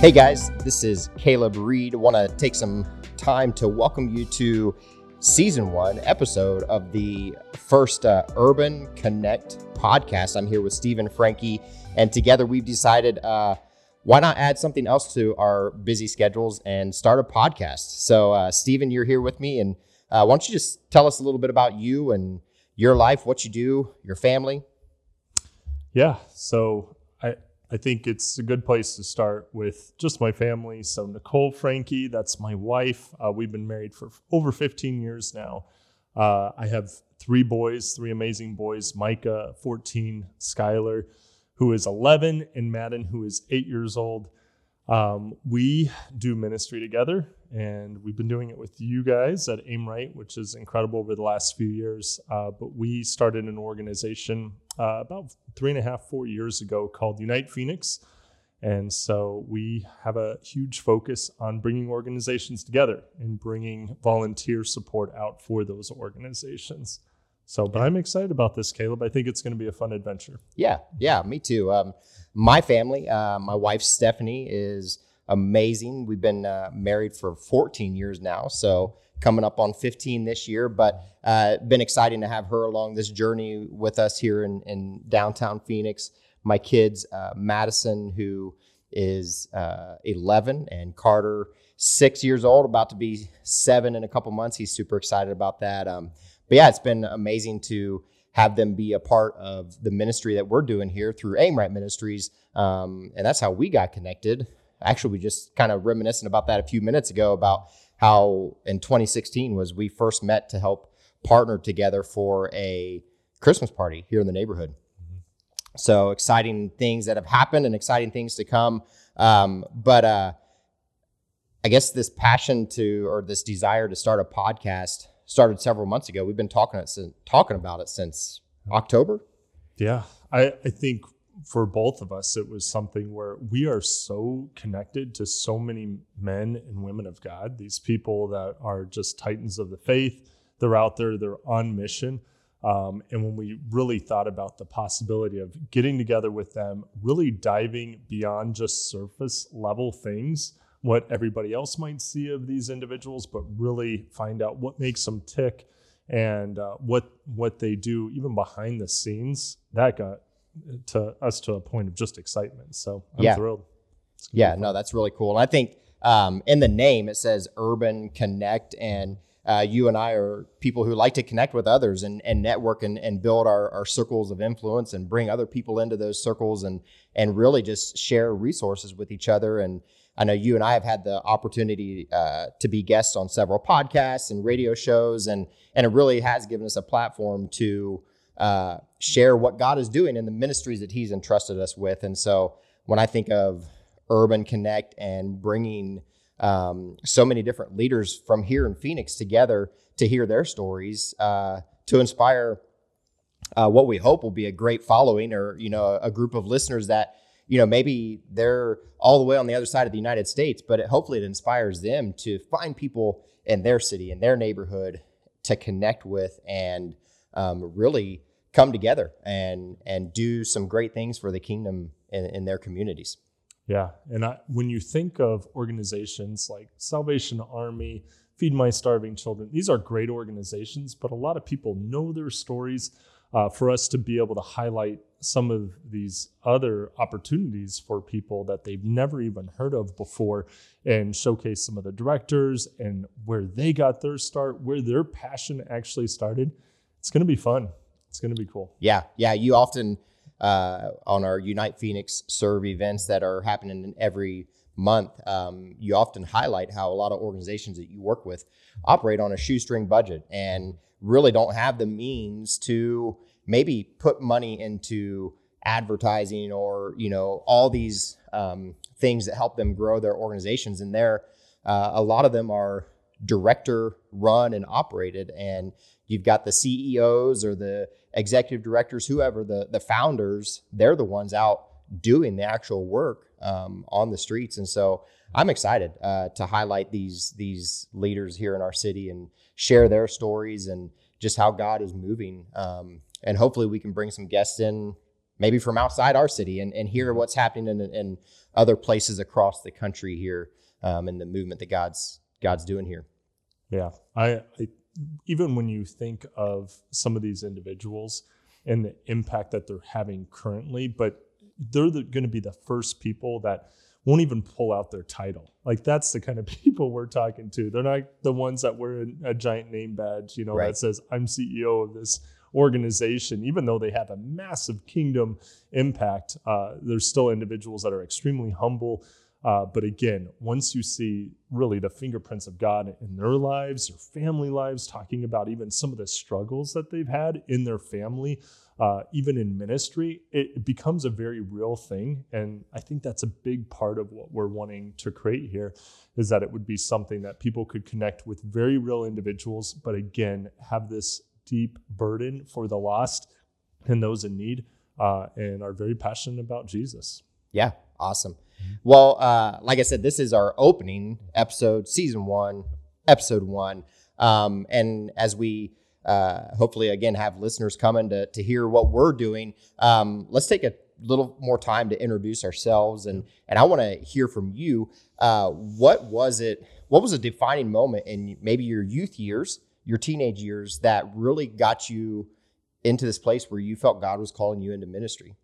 Hey guys, this is Caleb Reed. Want to take some time to welcome you to season one episode of the first uh, Urban Connect podcast. I'm here with Stephen Frankie, and together we've decided uh, why not add something else to our busy schedules and start a podcast. So, uh, Stephen, you're here with me, and uh, why don't you just tell us a little bit about you and your life, what you do, your family? Yeah. So I think it's a good place to start with just my family. So Nicole Frankie, that's my wife. Uh, we've been married for over 15 years now. Uh, I have three boys, three amazing boys: Micah, 14, Skylar, who is 11, and Madden, who is eight years old. Um, we do ministry together, and we've been doing it with you guys at Aim Right, which is incredible over the last few years. Uh, but we started an organization uh, about three and a half, four years ago called Unite Phoenix. And so we have a huge focus on bringing organizations together and bringing volunteer support out for those organizations. So, but I'm excited about this, Caleb. I think it's going to be a fun adventure. Yeah, yeah, me too. Um, my family, uh, my wife Stephanie is amazing. We've been uh, married for 14 years now, so coming up on 15 this year. But uh, been exciting to have her along this journey with us here in, in downtown Phoenix. My kids, uh, Madison, who is uh, 11, and Carter, six years old, about to be seven in a couple months. He's super excited about that. Um, but yeah, it's been amazing to have them be a part of the ministry that we're doing here through Aim Right Ministries. Um, and that's how we got connected. Actually, we just kind of reminiscing about that a few minutes ago about how in 2016 was we first met to help partner together for a Christmas party here in the neighborhood. So exciting things that have happened and exciting things to come. Um, but uh, I guess this passion to or this desire to start a podcast started several months ago. We've been talking it talking about it since October. Yeah, I, I think for both of us, it was something where we are so connected to so many men and women of God. These people that are just titans of the faith. They're out there. They're on mission. Um, and when we really thought about the possibility of getting together with them, really diving beyond just surface level things, what everybody else might see of these individuals, but really find out what makes them tick and uh, what what they do even behind the scenes. That got to us to a point of just excitement. So I'm Yeah. thrilled. Yeah, no, that's really cool. And I think um, in the name it says Urban Connect, and uh, you and I are people who like to connect with others and, and network and, and build our, our circles of influence and bring other people into those circles and and really just share resources with each other. And I know you and I have had the opportunity uh, to be guests on several podcasts and radio shows, and and it really has given us a platform to uh, share what God is doing in the ministries that He's entrusted us with. And so when I think of Urban Connect and bringing um, so many different leaders from here in Phoenix together to hear their stories, uh, to inspire uh, what we hope will be a great following or you know a, group of listeners that you know maybe they're all the way on the other side of the United States, but it, hopefully it inspires them to find people in their city in their neighborhood to connect with and um, really come together and and do some great things for the kingdom in, in their communities. Yeah. And I, when you think of organizations like Salvation Army, Feed My Starving Children, these are great organizations, but a lot of people know their stories. Uh, for us to be able to highlight some of these other opportunities for people that they've never even heard of before and showcase some of the directors and where they got their start, where their passion actually started, it's going to be fun. It's going to be cool. Yeah, yeah. You often uh, on our Unite Phoenix serve events that are happening every month, um, you often highlight how a lot of organizations that you work with operate on a shoestring budget and really don't have the means to maybe put money into advertising or you know all these um, things that help them grow their organizations. And there uh, a lot of them are director run and operated. And you've got the ceos or the executive directors whoever the the founders they're the ones out doing the actual work um, on the streets. And so i'm excited uh, to highlight these these leaders here in our city and share their stories and just how god is moving um, and hopefully we can bring some guests in maybe from outside our city and, and hear what's happening in, in other places across the country here um, and the movement that God's God's doing here. Yeah, I, I even when you think of some of these individuals and the impact that they're having currently, but they're the, going to be the first people that won't even pull out their title. Like that's the kind of people we're talking to. They're not the ones that wear a, giant name badge, you know, right. that says I'm CEO of this organization. Even though they have a massive kingdom impact, uh, there's still individuals that are extremely humble. Uh, but again, once you see really the fingerprints of God in their lives, their family lives, talking about even some of the struggles that they've had in their family, uh, even in ministry, it becomes a very real thing. And I think that's a big part of what we're wanting to create here is that it would be something that people could connect with very real individuals, but again, have this deep burden for the lost and those in need uh, and are very passionate about Jesus. Yeah, awesome. Well, uh, like I said, this is our opening episode, season one, episode one. Um, and as we uh, hopefully again have listeners coming to, to hear what we're doing um, let's take a little more time to introduce ourselves and and i want to hear from you uh, what was it what was a defining moment in maybe your youth years your teenage years that really got you into this place where you felt god was calling you into ministry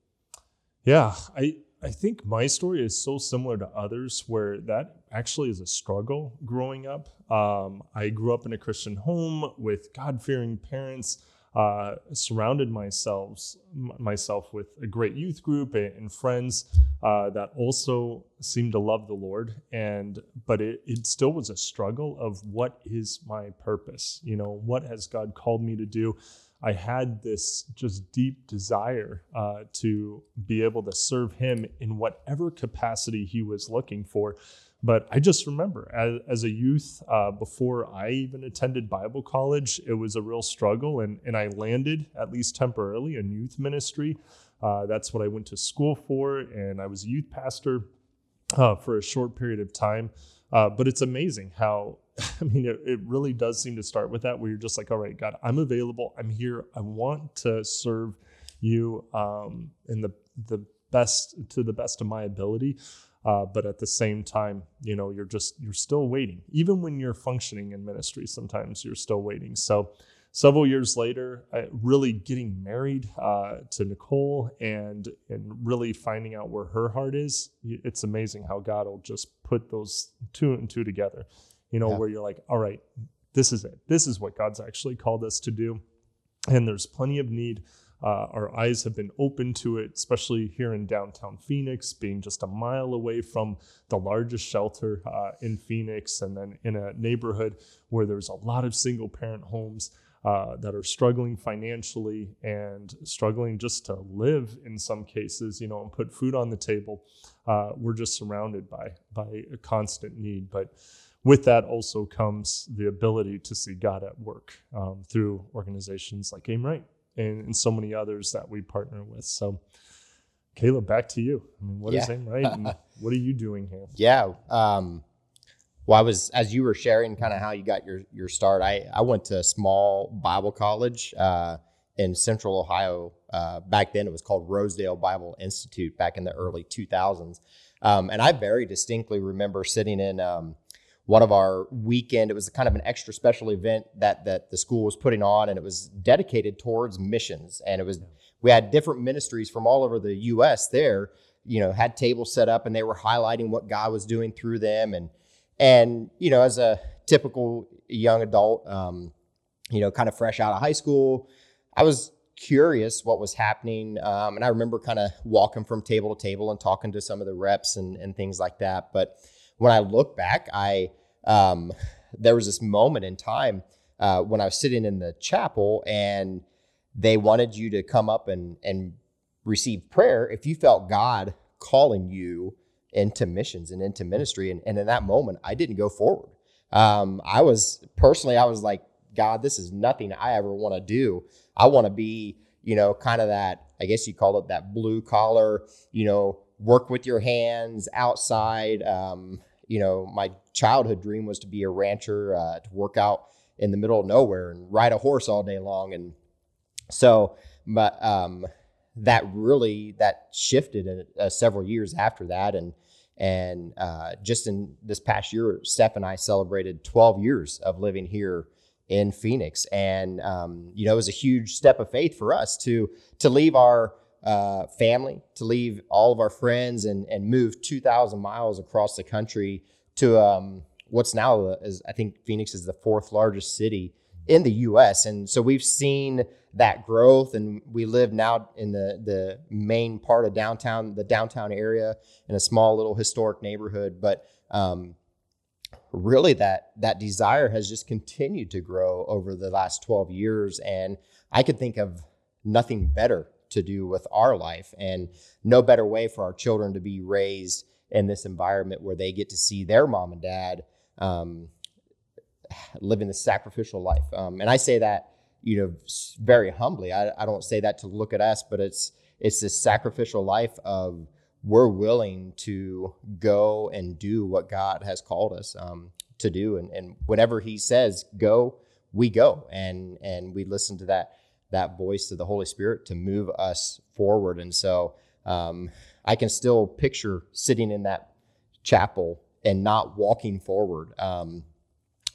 yeah i I think my story is so similar to others where that actually is a struggle growing up. Um, I grew up in a Christian home with God fearing parents, uh, surrounded myself, myself with a great youth group and, friends uh, that also seemed to love the Lord. And but it, it still was a struggle of what is my purpose? You know, what has God called me to do? I had this just deep desire uh, to be able to serve him in whatever capacity he was looking for. But I just remember as, as a youth, uh, before I even attended Bible college, it was a real struggle. And, and I landed, at least temporarily, in youth ministry. Uh, that's what I went to school for. And I was a youth pastor uh, for a short period of time. Uh, but it's amazing how I mean, it, it really does seem to start with that, where you're just like, all right, God, I'm available. I'm here. I want to serve you um, in the the best to the best of my ability. Uh, but at the same time, you know, you're just you're still waiting. Even when you're functioning in ministry, sometimes you're still waiting. So, several years later, I, really getting married uh, to Nicole and and really finding out where her heart is, it's amazing how God will just put those two and two together you know, yeah. where you're like, all right, this is it. This is what God's actually called us to do. And there's plenty of need. Uh, our eyes have been open to it, especially here in downtown Phoenix, being just a mile away from the largest shelter uh, in Phoenix, and then in a neighborhood where there's a lot of single parent homes. Uh, that are struggling financially and struggling just to live in some cases, you know, and put food on the table. Uh, we're just surrounded by by a constant need. But with that also comes the ability to see God at work um, through organizations like Aim Right and, and, so many others that we partner with. So, Caleb, back to you. I mean, what yeah. is Aim Right? And what are you doing here? Yeah. Um, well, I was as you were sharing kind of how you got your your start. I I went to a small Bible college uh, in Central Ohio. Uh, back then, it was called Rosedale Bible Institute. Back in the early 2000s, um, and I very distinctly remember sitting in. Um, one of our weekend. It was kind of an extra special event that that the school was putting on, and it was dedicated towards missions. And it was we had different ministries from all over the U.S. there. You know, had tables set up, and they were highlighting what God was doing through them. And and you know, as a typical young adult, um, you know, kind of fresh out of high school, I was curious what was happening. Um, and I remember kind of walking from table to table and talking to some of the reps and, and things like that. But when I look back, I um, there was this moment in time uh, when I was sitting in the chapel and they wanted you to come up and and receive prayer if you felt God calling you into missions and into ministry. And, and in that moment, I didn't go forward. Um, I was personally, I was like, God, this is nothing I ever want to do. I want to be, you know, kind of that, I guess you call it that blue collar, you know, work with your hands outside. Um, you know, my childhood dream was to be a rancher, uh, to work out in the middle of nowhere and ride a horse all day long. And so, but um, that really that shifted uh, several years after that, and and uh, just in this past year, Steph and I celebrated 12 years of living here in Phoenix, and um, you know it was a huge step of faith for us to to leave our uh, family, to leave all of our friends, and and move 2,000 miles across the country to um, what's now is I think Phoenix is the fourth largest city in the U.S. And so we've seen that growth, and we live now in the the main part of downtown, the downtown area, in a small little historic neighborhood. But um, really, that that desire has just continued to grow over the last 12 years, and I could think of nothing better to do with our life, and no better way for our children to be raised in this environment where they get to see their mom and dad um, living the sacrificial life. Um, and I say that, you know, very humbly. I, I don't say that to look at us, but it's it's this sacrificial life of we're willing to go and do what God has called us um, to do, and, and whenever He says go, we go, and and we listen to that that voice of the Holy Spirit to move us forward. And so um, I can still picture sitting in that chapel and not walking forward. Um,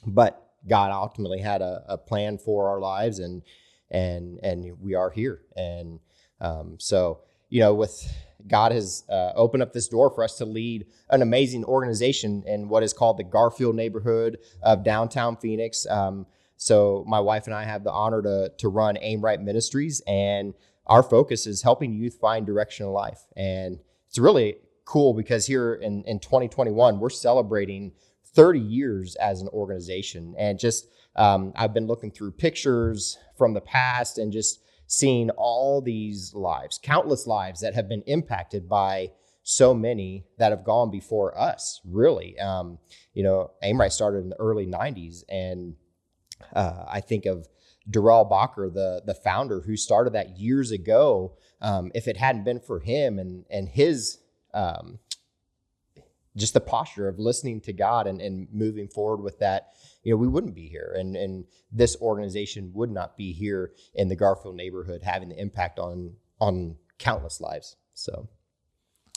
but God ultimately had a, a, plan for our lives, and and and we are here. And um, so you know, with God has uh, opened up this door for us to lead an amazing organization in what is called the Garfield neighborhood of downtown Phoenix. Um, so my wife and I have the honor to to run Aim Right Ministries, and our focus is helping youth find direction in life. And it's really cool because here in, in 2021, we're celebrating 30 years as an organization. And just, um, I've been looking through pictures from the past and just seeing all these lives, countless lives that have been impacted by so many that have gone before us, really. Um, you know, Aimright started in the early 90s. And uh, I think of Darrell Bacher, the, the founder who started that years ago. Um, if it hadn't been for him and, and his um, just the posture of listening to God and, and moving forward with that, you know, we wouldn't be here. And, and this organization would not be here in the Garfield neighborhood having the impact on, on countless lives. So.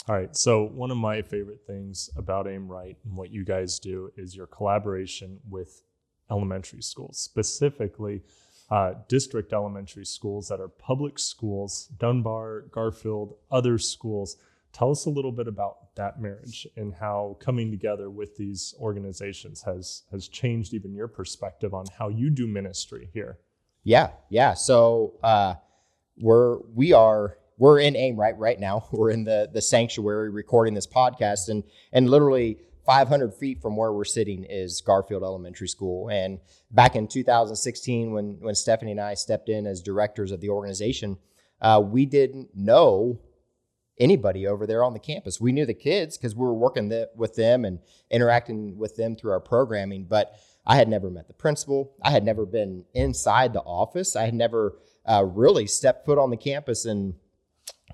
All right. So one of my favorite things about Aim Right and what you guys do is your collaboration with elementary schools, specifically uh, district elementary schools that are public schools, Dunbar, Garfield, other schools Tell us a little bit about that marriage and how coming together with these organizations has has changed even your perspective on how you do ministry here. Yeah, yeah. So uh, we're we are we're in aim right right now. We're in the the sanctuary recording this podcast, and and literally 500 feet from where we're sitting is Garfield Elementary School. And back in 2016, when when Stephanie and I stepped in as directors of the organization, uh, we didn't know anybody over there on the campus. We knew the kids because we were working the, with them and interacting with them through our programming, but I had never met the principal. I had never been inside the office. I had never uh, really stepped foot on the campus. And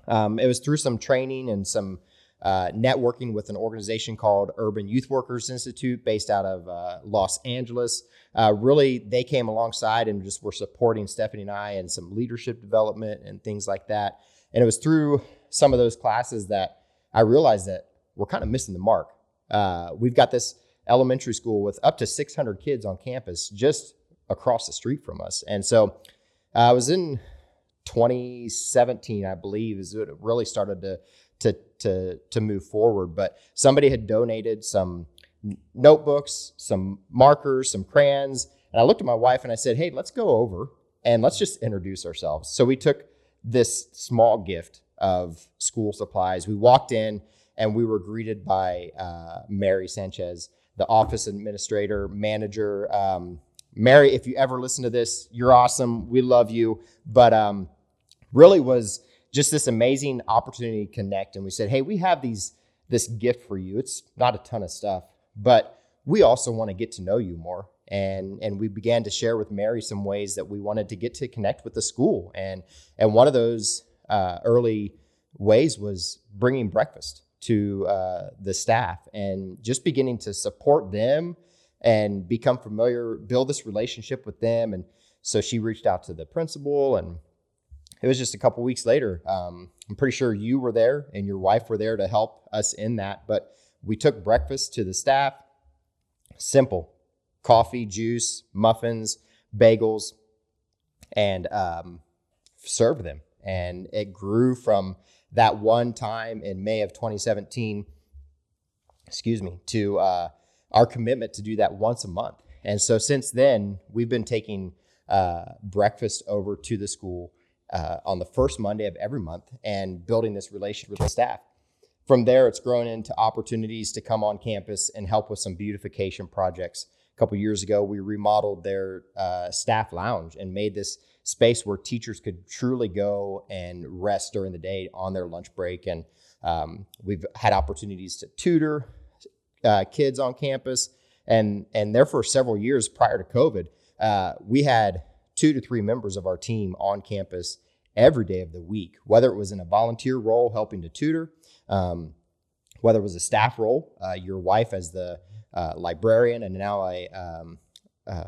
um, it was through some training and some uh, networking with an organization called Urban Youth Workers Institute based out of uh, Los Angeles. Uh, really, they came alongside and just were supporting Stephanie and I and some leadership development and things like that. And it was through some of those classes that I realized that we're kind of missing the mark. Uh, we've got this elementary school with up to 600 kids on campus just across the street from us. And so uh, I was in 2017, I believe, is it really started to to to move forward. But somebody had donated some notebooks, some markers, some crayons, and I looked at my wife and I said, "Hey, let's go over and let's just introduce ourselves." So we took this small gift of school supplies. We walked in and we were greeted by uh, Mary Sanchez, the office administrator, manager. Um, Mary, if you ever listen to this, you're awesome. We love you. But um, really was just this amazing opportunity to connect. And we said, hey, we have these this gift for you. It's not a ton of stuff, but we also want to get to know you more. And and we began to share with Mary some ways that we wanted to get to connect with the school. And and one of those uh, early ways was bringing breakfast to uh, the staff and just beginning to support them and become familiar, build this relationship with them. And so she reached out to the principal and it was just a couple weeks later. Um, I'm pretty sure you were there and your wife were there to help us in that. But we took breakfast to the staff. Simple coffee, juice, muffins, bagels, and um, served them. And it grew from that one time in May of 2017, excuse me, to uh, our commitment to do that once a month. And so since then, we've been taking uh, breakfast over to the school uh, on the first Monday of every month and building this relationship with the staff. From there, it's grown into opportunities to come on campus and help with some beautification projects. A couple years ago, we remodeled their uh, staff lounge and made this space where teachers could truly go and rest during the day on their lunch break. And um, we've had opportunities to tutor uh, kids on campus. And, and there for several years prior to COVID, uh, we had two to three members of our team on campus every day of the week, whether it was in a volunteer role helping to tutor, um, whether it was a staff role, uh, your wife as the uh, librarian, and now a um, uh,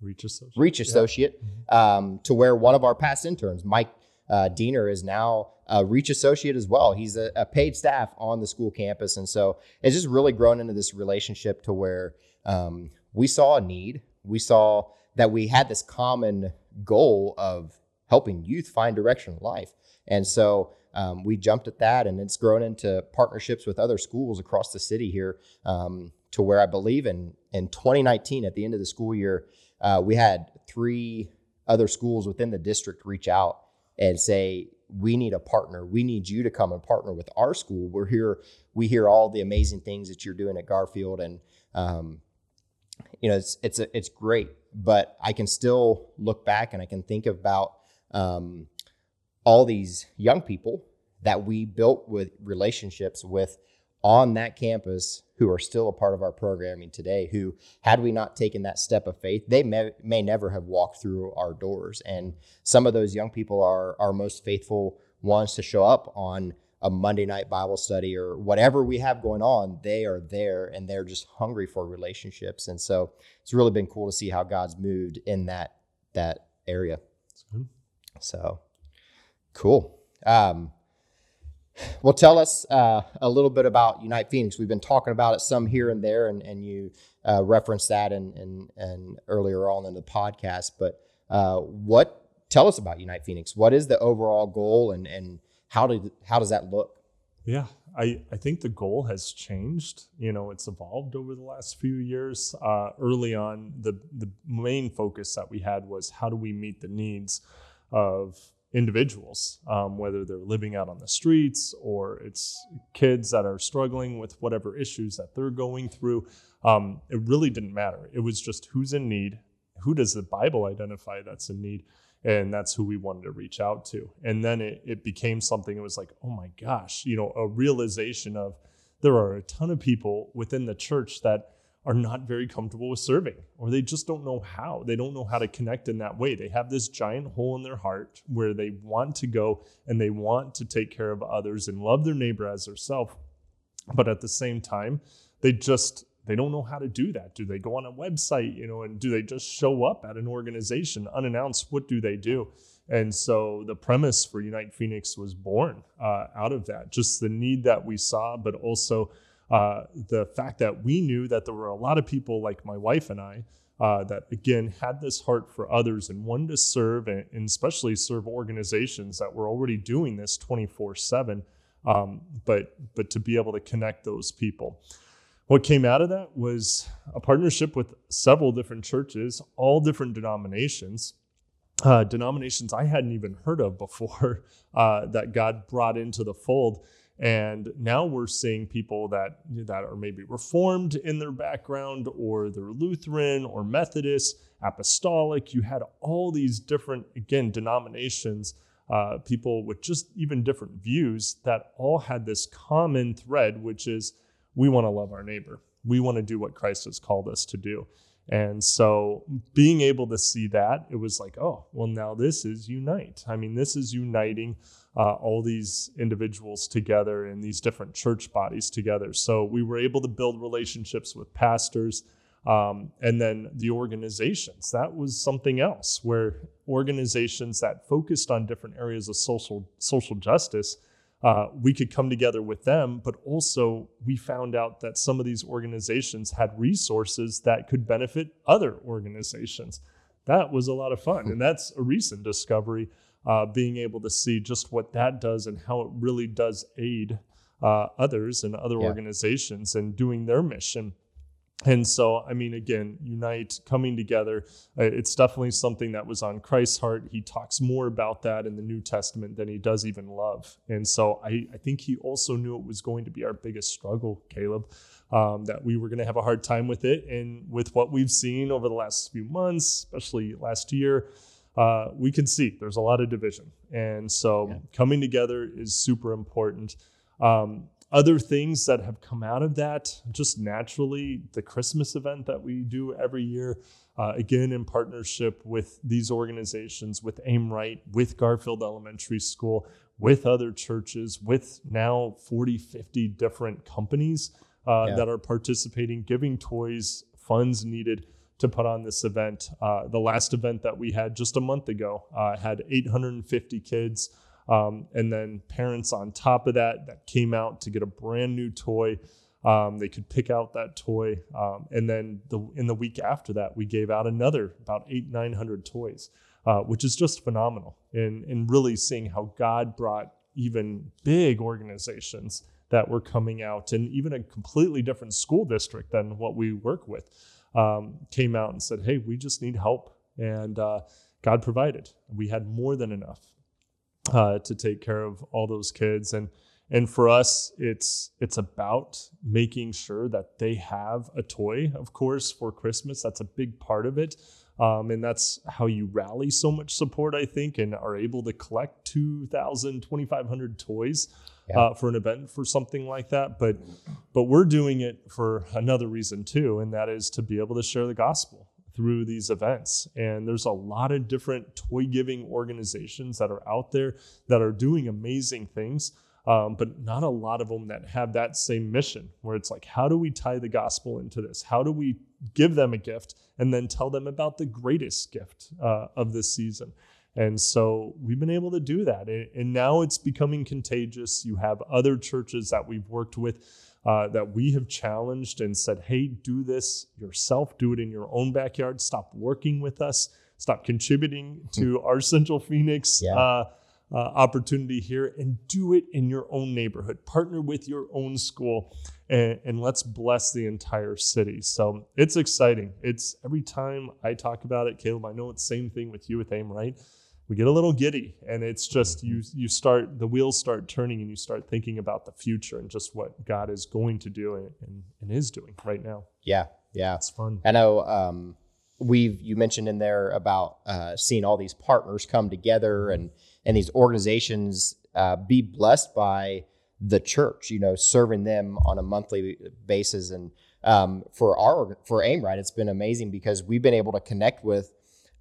Reach associate. Reach associate, yeah. um, to where one of our past interns, Mike uh, Diener, is now a Reach associate as well. He's a, a, paid staff on the school campus, and so it's just really grown into this relationship to where um, we saw a need, we saw that we had this common goal of helping youth find direction in life. And so um, we jumped at that, and it's grown into partnerships with other schools across the city here. Um, to where I believe in in 2019, at the end of the school year, uh, we had three other schools within the district reach out and say, "We need a partner. We need you to come and partner with our school. We're here. We hear all the amazing things that you're doing at Garfield, and um, you know, it's it's a, it's great, but I can still look back and I can think about um, all these young people that we built with relationships with on that campus who are still a part of our programming today who had we not taken that step of faith they may, may never have walked through our doors and some of those young people are our most faithful ones to show up on a Monday night Bible study or whatever we have going on, they are there and they're just hungry for relationships. And so it's really been cool to see how God's moved in that that area. So cool. Um, well, tell us uh, a little bit about Unite Phoenix. We've been talking about it some here and there, and, and you uh, referenced that and and and earlier on in the podcast. But uh, what tell us about Unite Phoenix? What is the overall goal, and and how did how does that look? Yeah, I, I think the goal has changed. You know, it's evolved over the last few years. Uh, early on, the the main focus that we had was how do we meet the needs of individuals, um, whether they're living out on the streets or it's kids that are struggling with whatever issues that they're going through. Um, it really didn't matter. It was just who's in need, who does the Bible identify that's in need, and that's who we wanted to reach out to and then it, it became something it was like oh my gosh you know a realization of there are a ton of people within the church that are not very comfortable with serving or they just don't know how they don't know how to connect in that way they have this giant hole in their heart where they want to go and they want to take care of others and love their neighbor as theirself but at the same time they just they don't know how to do that. Do they go on a website, you know, and do they just show up at an organization unannounced? What do they do? And so the premise for Unite Phoenix was born uh, out of that, just the need that we saw, but also uh, the fact that we knew that there were a lot of people like my wife and I uh, that again had this heart for others and wanted to serve and, and especially serve organizations that were already doing this 24 um, 7 but but to be able to connect those people what came out of that was a partnership with several different churches, all different denominations, uh, denominations I hadn't even heard of before uh, that God brought into the fold. And now we're seeing people that that are maybe reformed in their background, or they're Lutheran or Methodist, Apostolic. You had all these different, again, denominations, uh, people with just even different views that all had this common thread, which is we want to love our neighbor. We want to do what Christ has called us to do. And so being able to see that, it was like, oh, well, now this is unite. I mean, this is uniting uh, all these individuals together and these different church bodies together. So we were able to build relationships with pastors, Um, and then the organizations, that was something else where organizations that focused on different areas of social social justice, uh, we could come together with them, but also we found out that some of these organizations had resources that could benefit other organizations. That was a lot of fun. And that's a recent discovery, uh, being able to see just what that does and how it really does aid uh, others and other yeah. organizations and doing their mission. And so, I mean, again, unite, coming together, uh, it's definitely something that was on Christ's heart. He talks more about that in the New Testament than he does even love. And so, I, I think he also knew it was going to be our biggest struggle, Caleb, um, that we were going to have a hard time with it. And with what we've seen over the last few months, especially last year, uh, we can see there's a lot of division. And so, yeah. coming together is super important. Um, other things that have come out of that, just naturally, the Christmas event that we do every year, uh, again in partnership with these organizations, with Aim Right, with Garfield Elementary School, with other churches, with now 40, 50 different companies uh, yeah. that are participating, giving toys, funds needed to put on this event. Uh, the last event that we had just a month ago uh, had 850 kids. Um, and then parents on top of that that came out to get a brand new toy. Um, they could pick out that toy, um, and then the, in the week after that, we gave out another about eight nine hundred toys, uh, which is just phenomenal. And and really seeing how God brought even big organizations that were coming out, and even a completely different school district than what we work with, um, came out and said, "Hey, we just need help," and uh, God provided. We had more than enough uh, to take care of all those kids. And and for us it's it's about making sure that they have a toy of course for christmas. That's a big part of it. Um, and that's how you rally so much support i think and are able to collect 2000 2500 toys yeah. uh, for an event for something like that. But but we're doing it for another reason too and that is to be able to share the gospel through these events. And there's a lot of different toy giving organizations that are out there that are doing amazing things. Um, but not a lot of them that have that same mission where it's like, how do we tie the gospel into this? How do we give them a gift and then tell them about the greatest gift uh, of this season? And so we've been able to do that. And now it's becoming contagious. You have other churches that we've worked with uh, that we have challenged and said, hey, do this yourself, do it in your own backyard, stop working with us, stop contributing to our Central Phoenix. Yeah. Uh, uh, opportunity here and do it in your own neighborhood. Partner with your own school and, and, let's bless the entire city. So it's exciting. It's every time I talk about it, Caleb, I know it's the same thing with you with AIM, right? We get a little giddy and it's just you mm-hmm. you start the wheels start turning and you start thinking about the future and just what god is going to do and, and, and is doing right now. Yeah yeah. It's fun. I know um, we've you mentioned in there about uh, seeing all these partners come together and and these organizations uh, be blessed by the church you know serving them on a monthly basis. And um, for our for aim right it's been amazing because we've been able to connect with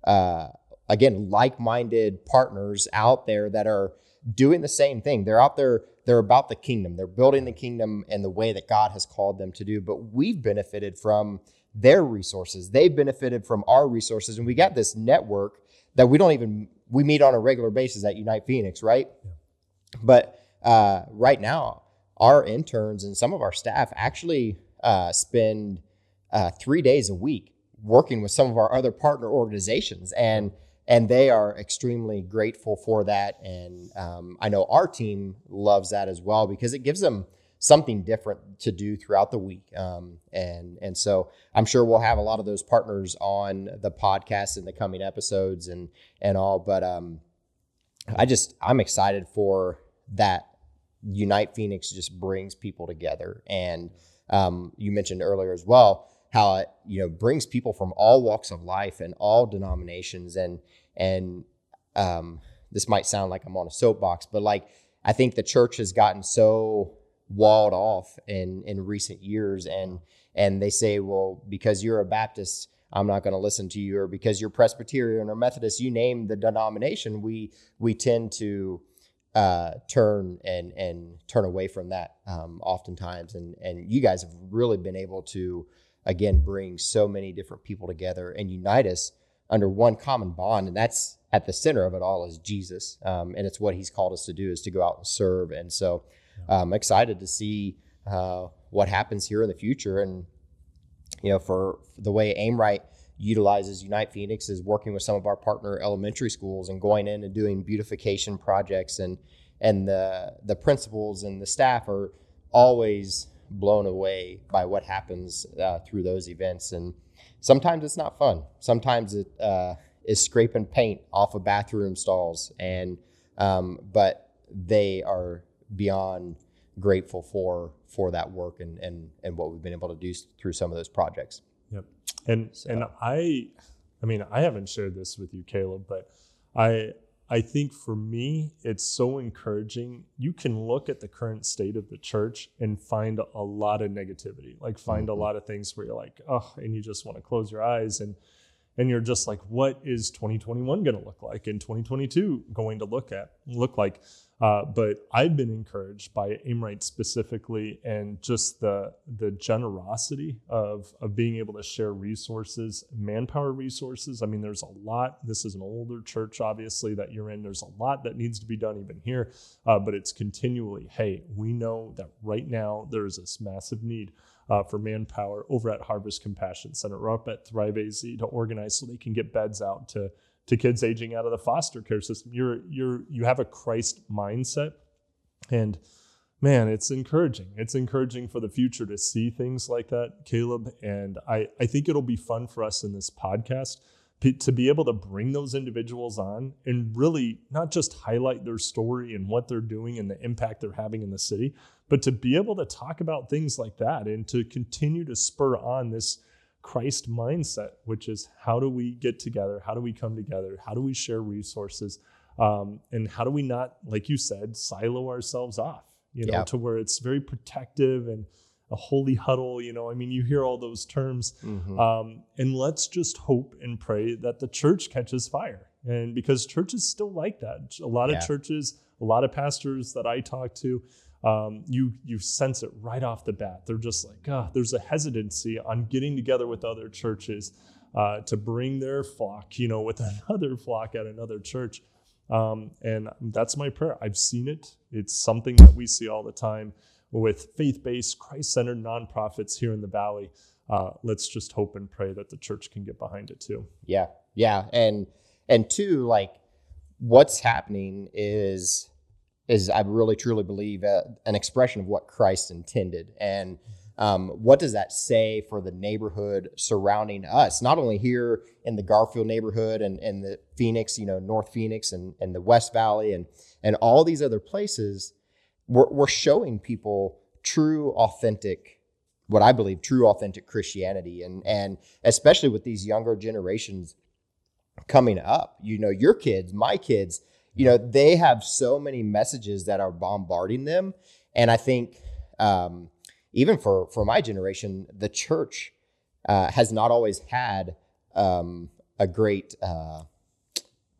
uh, again like-minded partners out there that are doing the same thing. They're out there they're about the kingdom. They're building the kingdom in the way that god has called them to do. But we've benefited from their resources. They've benefited from our resources. And we got this network that we don't even we meet on a regular basis at unite phoenix right? Yeah. but uh, right now our interns and some of our staff actually uh, spend uh, three days a week working with some of our other partner organizations. And and they are extremely grateful for that. And um, I know our team loves that as well because it gives them something different to do throughout the week. Um, and and so I'm sure we'll have a lot of those partners on the podcast in the coming episodes and and all. But um, I just I'm excited for that. Unite Phoenix just brings people together, and um, you mentioned earlier as well how it you know brings people from all walks of life and all denominations. And and um, this might sound like I'm on a soapbox, but like I think the church has gotten so walled off in in recent years, and and they say, well, because you're a Baptist, I'm not going to listen to you, or because you're Presbyterian or Methodist, you name the denomination, we we tend to uh, turn and and turn away from that um, oftentimes, and and you guys have really been able to again bring so many different people together and unite us under one common bond, and that's at the center of it all is Jesus, um, and it's what He's called us to do is to go out and serve. And so, I'm excited to see uh, what happens here in the future, and you know, for the way Aimright utilizes Unite Phoenix is working with some of our partner elementary schools and going in and doing beautification projects. And and the the principals and the staff are always blown away by what happens uh, through those events. And sometimes it's not fun. Sometimes it uh, is scraping paint off of bathroom stalls. And um, but they are beyond grateful for for that work and and and what we've been able to do through some of those projects. Yep. And So- and I I mean, I haven't shared this with you, Caleb, but I I think for me it's so encouraging. You can look at the current state of the church and find a lot of negativity. Like find Mhm. a lot of things where you're like, oh, and you just want to close your eyes and and you're just like, what is 2021 going to look like, and 2022 going to look at look like? Uh, but I've been encouraged by Aimright specifically, and just the the generosity of of being able to share resources, manpower resources. I mean, there's a lot. This is an older church, obviously, that you're in. There's a lot that needs to be done even here, uh, but it's continually, hey, we know that right now there is this massive need uh, for manpower over at Harvest Compassion Center or up at Thrive AZ to organize so they can get beds out to to kids aging out of the foster care system. You're you're you have a Christ mindset, and man, it's encouraging. It's encouraging for the future to see things like that, Caleb. And I I think it'll be fun for us in this podcast to be able to bring those individuals on and really not just highlight their story and what they're doing and the impact they're having in the city, but to be able to talk about things like that and to continue to spur on this Christ mindset, which is how do we get together? How do we come together? How do we share resources? Um, and how do we not, like you said, silo ourselves off, you know, Yeah. to where it's very protective and a holy huddle, you know, I mean, you hear all those terms. Mhm. Um, and let's just hope and pray that the church catches fire. And because churches still like that, a lot Yeah. of churches, a lot of pastors that I talk to, um, you you sense it right off the bat. They're just like, ah, there's a hesitancy on getting together with other churches uh, to bring their flock, you know, with another flock at another church. Um, and that's my prayer. I've seen it. It's something that we see all the time with faith-based, Christ-centered nonprofits here in the Valley. Uh, let's just hope and pray that the church can get behind it too. Yeah, yeah, and and two, like what's happening is is I really truly believe uh, an expression of what Christ intended, and um, what does that say for the neighborhood surrounding us? Not only here in the Garfield neighborhood and and the Phoenix, you know, North Phoenix and and the West Valley and and all these other places, we're we're showing people true, authentic what I believe true authentic Christianity and and especially with these younger generations coming up you know your kids my kids you know they have so many messages that are bombarding them and I think um, even for for my generation the church uh, has not always had um, a great uh,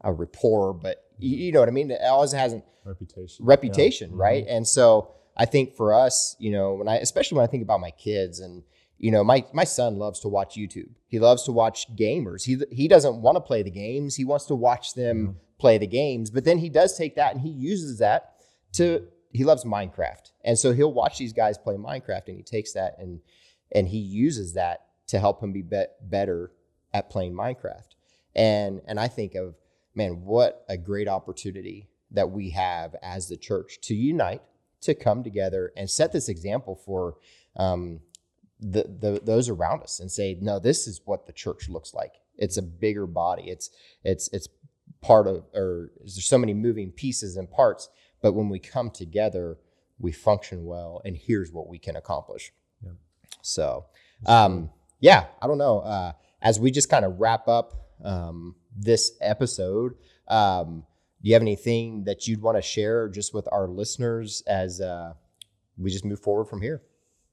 a rapport but you, you know what I mean it always hasn't Reputation. reputation, Yeah. right? And so I think for us, you know, when I especially when I think about my kids and you know, my my son loves to watch YouTube. He loves to watch gamers. He he doesn't want to play the games. He wants to watch them play the games. But then he does take that and he uses that to he loves Minecraft. And so he'll watch these guys play Minecraft and he takes that and and he uses that to help him be, be better at playing Minecraft. And and I think of man, what a great opportunity that we have as the church to unite, to come together and set this example for um, the, the those around us and say, no, this is what the church looks like. It's a bigger body. It's it's it's part of or there's so many moving pieces and parts, but when we come together, we function well, and here's what we can accomplish. Yeah. So, um, yeah, I don't know. Uh, as we just kind of wrap up um, this episode, um, do you have anything that you'd want to share just with our listeners as uh, we just move forward from here?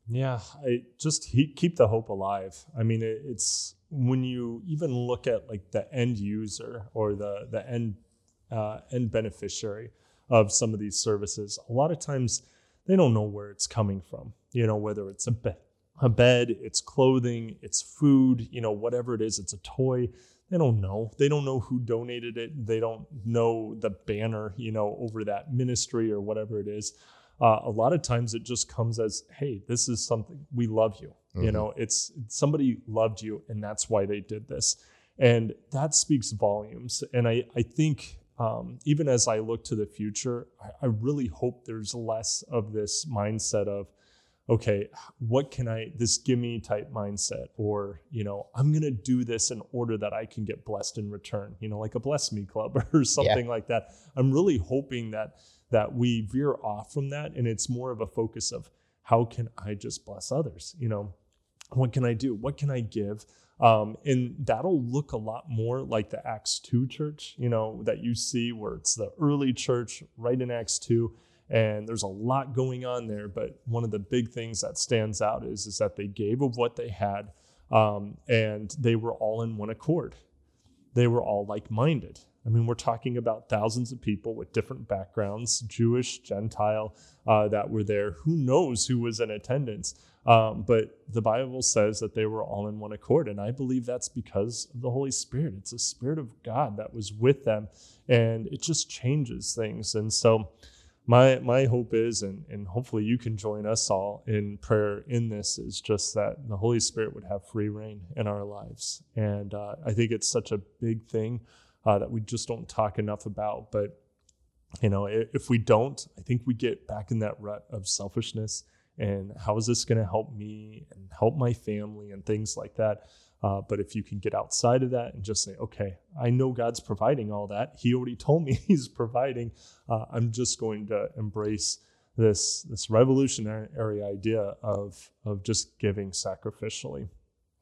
Yeah, I just he, keep the hope alive. I mean, it, it's when you even look at like the end user or the the end uh, end beneficiary of some of these services. A lot of times they don't know where it's coming from. You know, whether it's a be- a bed, it's clothing, it's food, you know, whatever it is, it's a toy. They don't know. They don't know who donated it. They don't know the banner, you know, over that ministry or whatever it is. Uh, a lot of times it just comes as, hey, this is something we love you. Mm-hmm. You know, it's somebody loved you and that's why they did this. And that speaks volumes. And I, I think um, even as I look to the future, I, I really hope there's less of this mindset of, okay, what can I, this gimme type mindset, or, you know, I'm going to do this in order that I can get blessed in return, you know, like a bless me club or something yeah. like that. I'm really hoping that, that we veer off from that. And it's more of a focus of how can I just bless others? You know, what can I do? What can I give? Um, and that'll look a lot more like the Acts 2 church, you know, that you see where it's the early church right in Acts 2 and there's a lot going on there but one of the big things that stands out is is that they gave of what they had um, and they were all in one accord they were all like-minded i mean we're talking about thousands of people with different backgrounds jewish gentile uh, that were there. Who knows who was in attendance? Um, but the bible says that they were all in one accord and i believe that's because of the holy spirit. It's the spirit of god that was with them and it just changes things. And so my my hope is and and hopefully you can join us all in prayer in this is just that the holy spirit would have free reign in our lives. And uh, i think it's such a big thing uh, that we just don't talk enough about but you know if we don't i think we get back in that rut of selfishness and how is this going to help me and help my family and things like that uh, but if you can get outside of that and just say, okay, I know God's providing all that. He already told me He's providing. Uh, I'm just going to embrace this this revolutionary idea of of just giving sacrificially.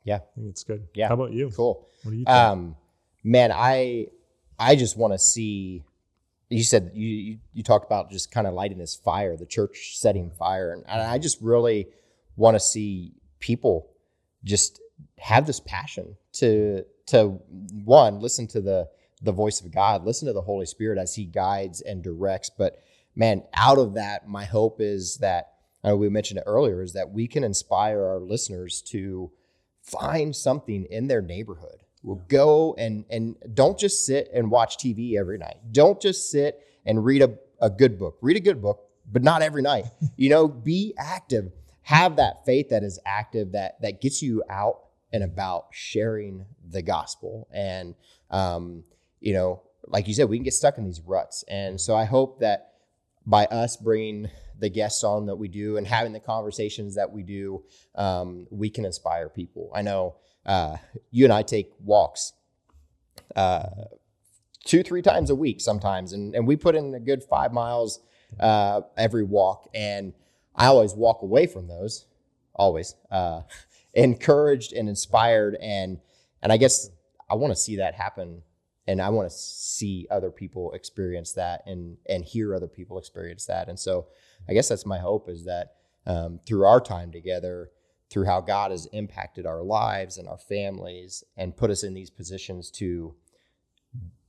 Yeah, I think it's good. Yeah, how about you? Cool. What do you think? Um, man, I I just want to see. You said you, you you talked about just kind of lighting this fire, the church setting fire, and, and I just really want to see people just have this passion to to one listen to the the voice of God, listen to the Holy Spirit as He guides and directs. But man, out of that, my hope is that uh, we mentioned it earlier is that we can inspire our listeners to find something in their neighborhood. We'll go and and don't just sit and watch TV every night. Don't just sit and read a, a good book. Read a good book, but not every night. you know, be active. Have that faith that is active that that gets you out and about sharing the gospel. And, um, you know, like you said, we can get stuck in these ruts. And so I hope that by us bringing the guests on that we do and having the conversations that we do, um, we can inspire people. I know uh, you and I take walks uh, two, three times a week sometimes, and, and we put in a good five miles uh, every walk. And I always walk away from those, always. Uh, encouraged and inspired and and I guess I want to see that happen and I want to see other people experience that and and hear other people experience that and so I guess that's my hope is that um, through our time together through how God has impacted our lives and our families and put us in these positions to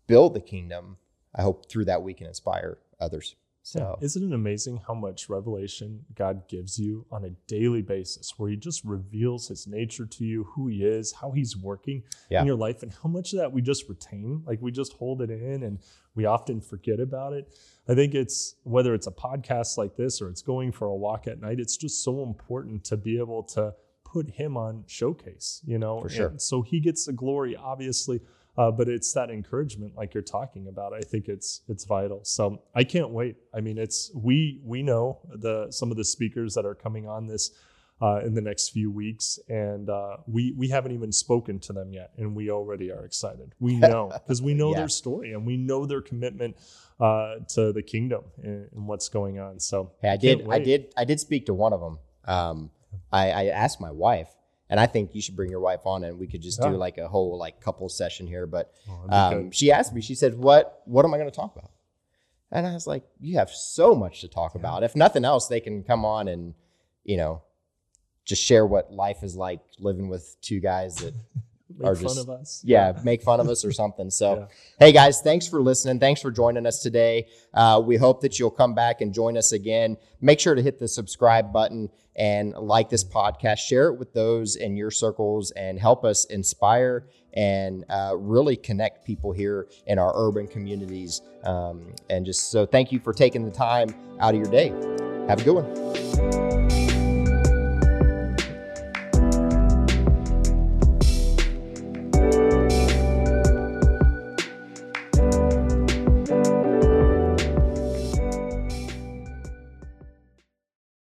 build the kingdom I hope through that we can inspire others so yeah. isn't it amazing how much revelation God gives you on a daily basis where he just reveals his nature to you, who he is, how he's working yeah. in your life, and how much of that we just retain? Like we just hold it in and we often forget about it. I think it's whether it's a podcast like this or it's going for a walk at night, it's just so important to be able to put him on showcase, you know? For sure. And so he gets the glory, obviously uh, but it's that encouragement, like you're talking about. I think it's it's vital. So I can't wait. I mean, it's we we know the some of the speakers that are coming on this uh, in the next few weeks, and uh, we we haven't even spoken to them yet, and we already are excited. We know because we know yeah. their story and we know their commitment uh, to the kingdom and, and, what's going on. So hey, I did I did I did speak to one of them. Um, I, I asked my wife and I think you should bring your wife on and we could just yeah. do like a whole like couple session here. But oh, um, she asked me, she said, "What what am I going to talk about?" And I was like, "You have so much to talk yeah. about. If nothing else, they can come on and you know just share what life is like living with two guys that Make Or fun just- of us. yeah, make fun of us or something. So, Yeah. hey guys, thanks for listening. Thanks for joining us today. Uh, we hope that you'll come back and join us again. Make sure to hit the subscribe button and like this podcast. Share it with those in your circles and help us inspire and uh, really connect people here in our urban communities. Um, and just so thank you for taking the time out of your day. Have a good one.